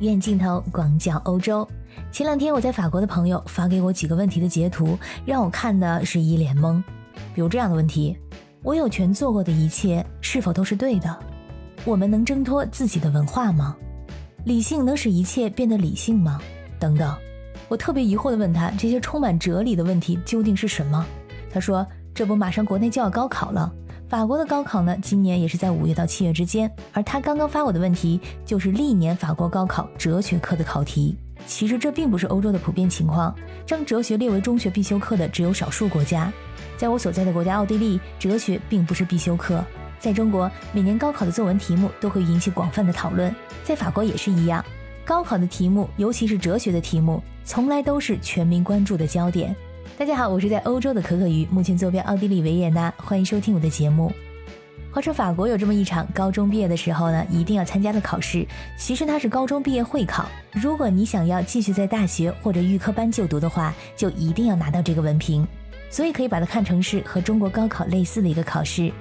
远镜头广角欧洲。前两天我在法国的朋友发给我几个问题的截图，让我看的是一脸懵。比如这样的问题：我有权做过的一切是否都是对的？我们能挣脱自己的文化吗？理性能使一切变得理性吗？等等。我特别疑惑地问他：这些充满哲理的问题究竟是什么？他说：这不马上国内就要高考了。法国的高考呢，今年也是在五月到七月之间。而他刚刚发我的问题，就是历年法国高考哲学课的考题。其实这并不是欧洲的普遍情况，将哲学列为中学必修课的只有少数国家。在我所在的国家奥地利，哲学并不是必修课。在中国，每年高考的作文题目都会引起广泛的讨论，在法国也是一样。高考的题目，尤其是哲学的题目，从来都是全民关注的焦点。大家好，我是在欧洲的可可鱼，目前坐标奥地利维也纳，欢迎收听我的节目。话说法国有这么一场高中毕业的时候呢，一定要参加的考试，其实它是高中毕业会考。如果你想要继续在大学或者预科班就读的话，就一定要拿到这个文凭，所以可以把它看成是和中国高考类似的一个考试。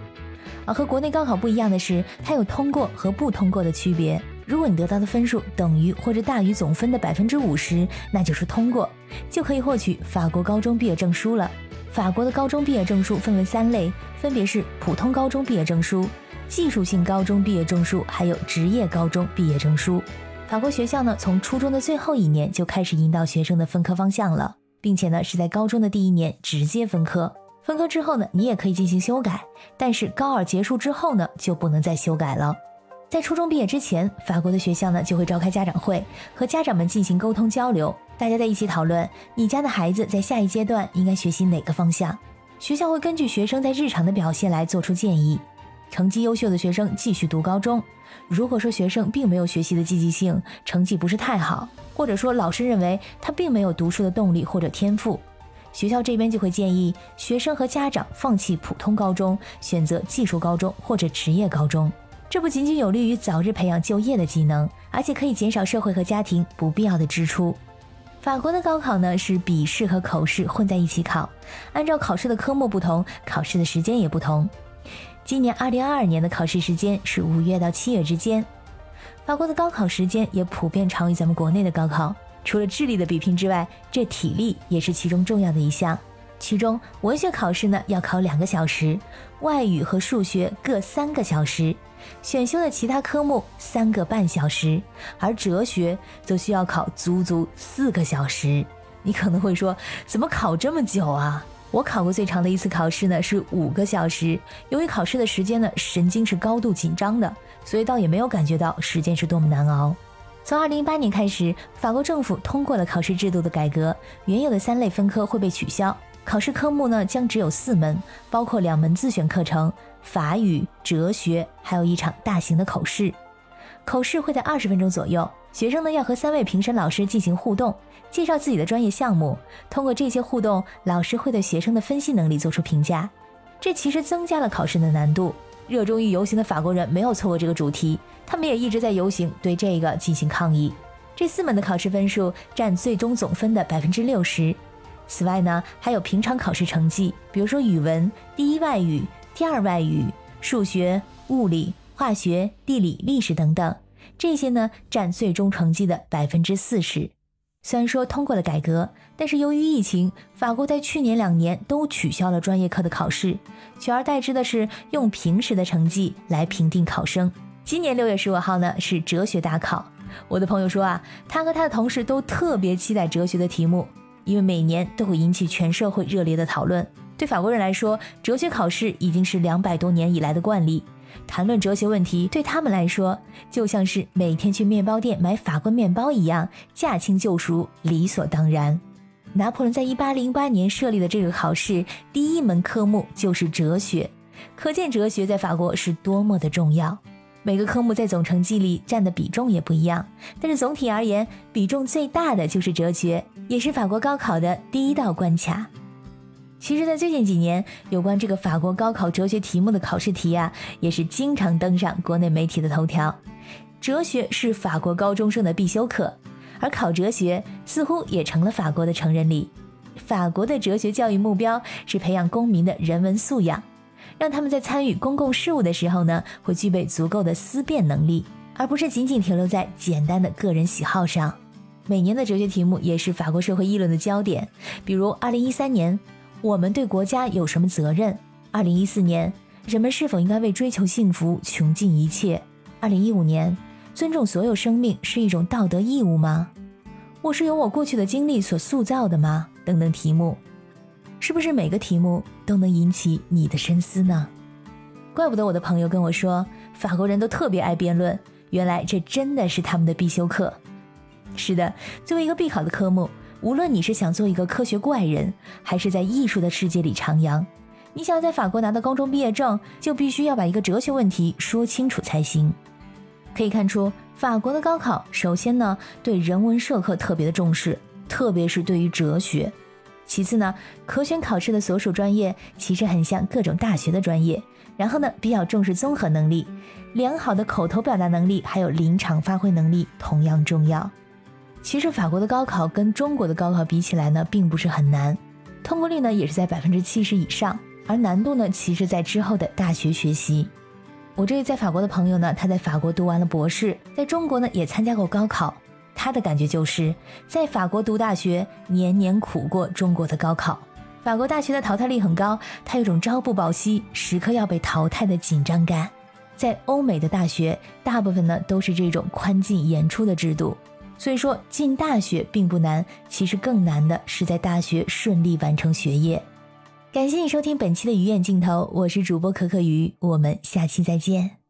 而和国内高考不一样的是，它有通过和不通过的区别。如果你得到的分数等于或者大于总分的百分之五十，那就是通过，就可以获取法国高中毕业证书了。法国的高中毕业证书分为三类，分别是普通高中毕业证书、技术性高中毕业证书，还有职业高中毕业证书。法国学校呢，从初中的最后一年就开始引导学生的分科方向了，并且呢是在高中的第一年直接分科。分科之后呢，你也可以进行修改，但是高二结束之后呢，就不能再修改了。在初中毕业之前，法国的学校呢就会召开家长会，和家长们进行沟通交流，大家在一起讨论你家的孩子在下一阶段应该学习哪个方向。学校会根据学生在日常的表现来做出建议。成绩优秀的学生继续读高中。如果说学生并没有学习的积极性，成绩不是太好，或者说老师认为他并没有读书的动力或者天赋，学校这边就会建议学生和家长放弃普通高中，选择技术高中或者职业高中。这不仅仅有利于早日培养就业的技能，而且可以减少社会和家庭不必要的支出。法国的高考呢是笔试和口试混在一起考，按照考试的科目不同，考试的时间也不同。今年二零二二年的考试时间是五月到七月之间。法国的高考时间也普遍长于咱们国内的高考，除了智力的比拼之外，这体力也是其中重要的一项。其中文学考试呢要考两个小时，外语和数学各三个小时，选修的其他科目三个半小时，而哲学则需要考足足四个小时。你可能会说，怎么考这么久啊？我考过最长的一次考试呢是五个小时，由于考试的时间呢神经是高度紧张的，所以倒也没有感觉到时间是多么难熬。从二零一八年开始，法国政府通过了考试制度的改革，原有的三类分科会被取消。考试科目呢将只有四门，包括两门自选课程，法语、哲学，还有一场大型的口试。口试会在二十分钟左右，学生呢要和三位评审老师进行互动，介绍自己的专业项目。通过这些互动，老师会对学生的分析能力做出评价。这其实增加了考试的难度。热衷于游行的法国人没有错过这个主题，他们也一直在游行，对这个进行抗议。这四门的考试分数占最终总分的百分之六十。此外呢，还有平常考试成绩，比如说语文第一外语、第二外语、数学、物理、化学、地理、历史等等，这些呢占最终成绩的百分之四十。虽然说通过了改革，但是由于疫情，法国在去年两年都取消了专业课的考试，取而代之的是用平时的成绩来评定考生。今年六月十五号呢是哲学大考，我的朋友说啊，他和他的同事都特别期待哲学的题目。因为每年都会引起全社会热烈的讨论。对法国人来说，哲学考试已经是两百多年以来的惯例。谈论哲学问题对他们来说，就像是每天去面包店买法棍面包一样，驾轻就熟，理所当然。拿破仑在一八零八年设立的这个考试，第一门科目就是哲学，可见哲学在法国是多么的重要。每个科目在总成绩里占的比重也不一样，但是总体而言，比重最大的就是哲学，也是法国高考的第一道关卡。其实，在最近几年，有关这个法国高考哲学题目的考试题啊，也是经常登上国内媒体的头条。哲学是法国高中生的必修课，而考哲学似乎也成了法国的成人礼。法国的哲学教育目标是培养公民的人文素养。让他们在参与公共事务的时候呢，会具备足够的思辨能力，而不是仅仅停留在简单的个人喜好上。每年的哲学题目也是法国社会议论的焦点，比如2013年，我们对国家有什么责任？2014年，人们是否应该为追求幸福穷尽一切？2015年，尊重所有生命是一种道德义务吗？我是由我过去的经历所塑造的吗？等等题目，是不是每个题目都能引起你的深思呢？怪不得我的朋友跟我说，法国人都特别爱辩论，原来这真的是他们的必修课。是的，作为一个必考的科目，无论你是想做一个科学怪人，还是在艺术的世界里徜徉，你想要在法国拿到高中毕业证，就必须要把一个哲学问题说清楚才行。可以看出，法国的高考首先呢对人文社科特别的重视，特别是对于哲学。其次呢，可选考试的所属专业其实很像各种大学的专业。然后呢，比较重视综合能力，良好的口头表达能力，还有临场发挥能力同样重要。其实法国的高考跟中国的高考比起来呢，并不是很难，通过率呢也是在百分之七十以上，而难度呢，其实在之后的大学学习。我这位在法国的朋友呢，他在法国读完了博士，在中国呢也参加过高考，他的感觉就是在法国读大学年年苦过中国的高考。法国大学的淘汰率很高，他有种朝不保夕，时刻要被淘汰的紧张感。在欧美的大学，大部分呢都是这种宽进严出的制度。所以说进大学并不难，其实更难的是在大学顺利完成学业。感谢你收听本期的鱼眼镜头，我是主播可可鱼，我们下期再见。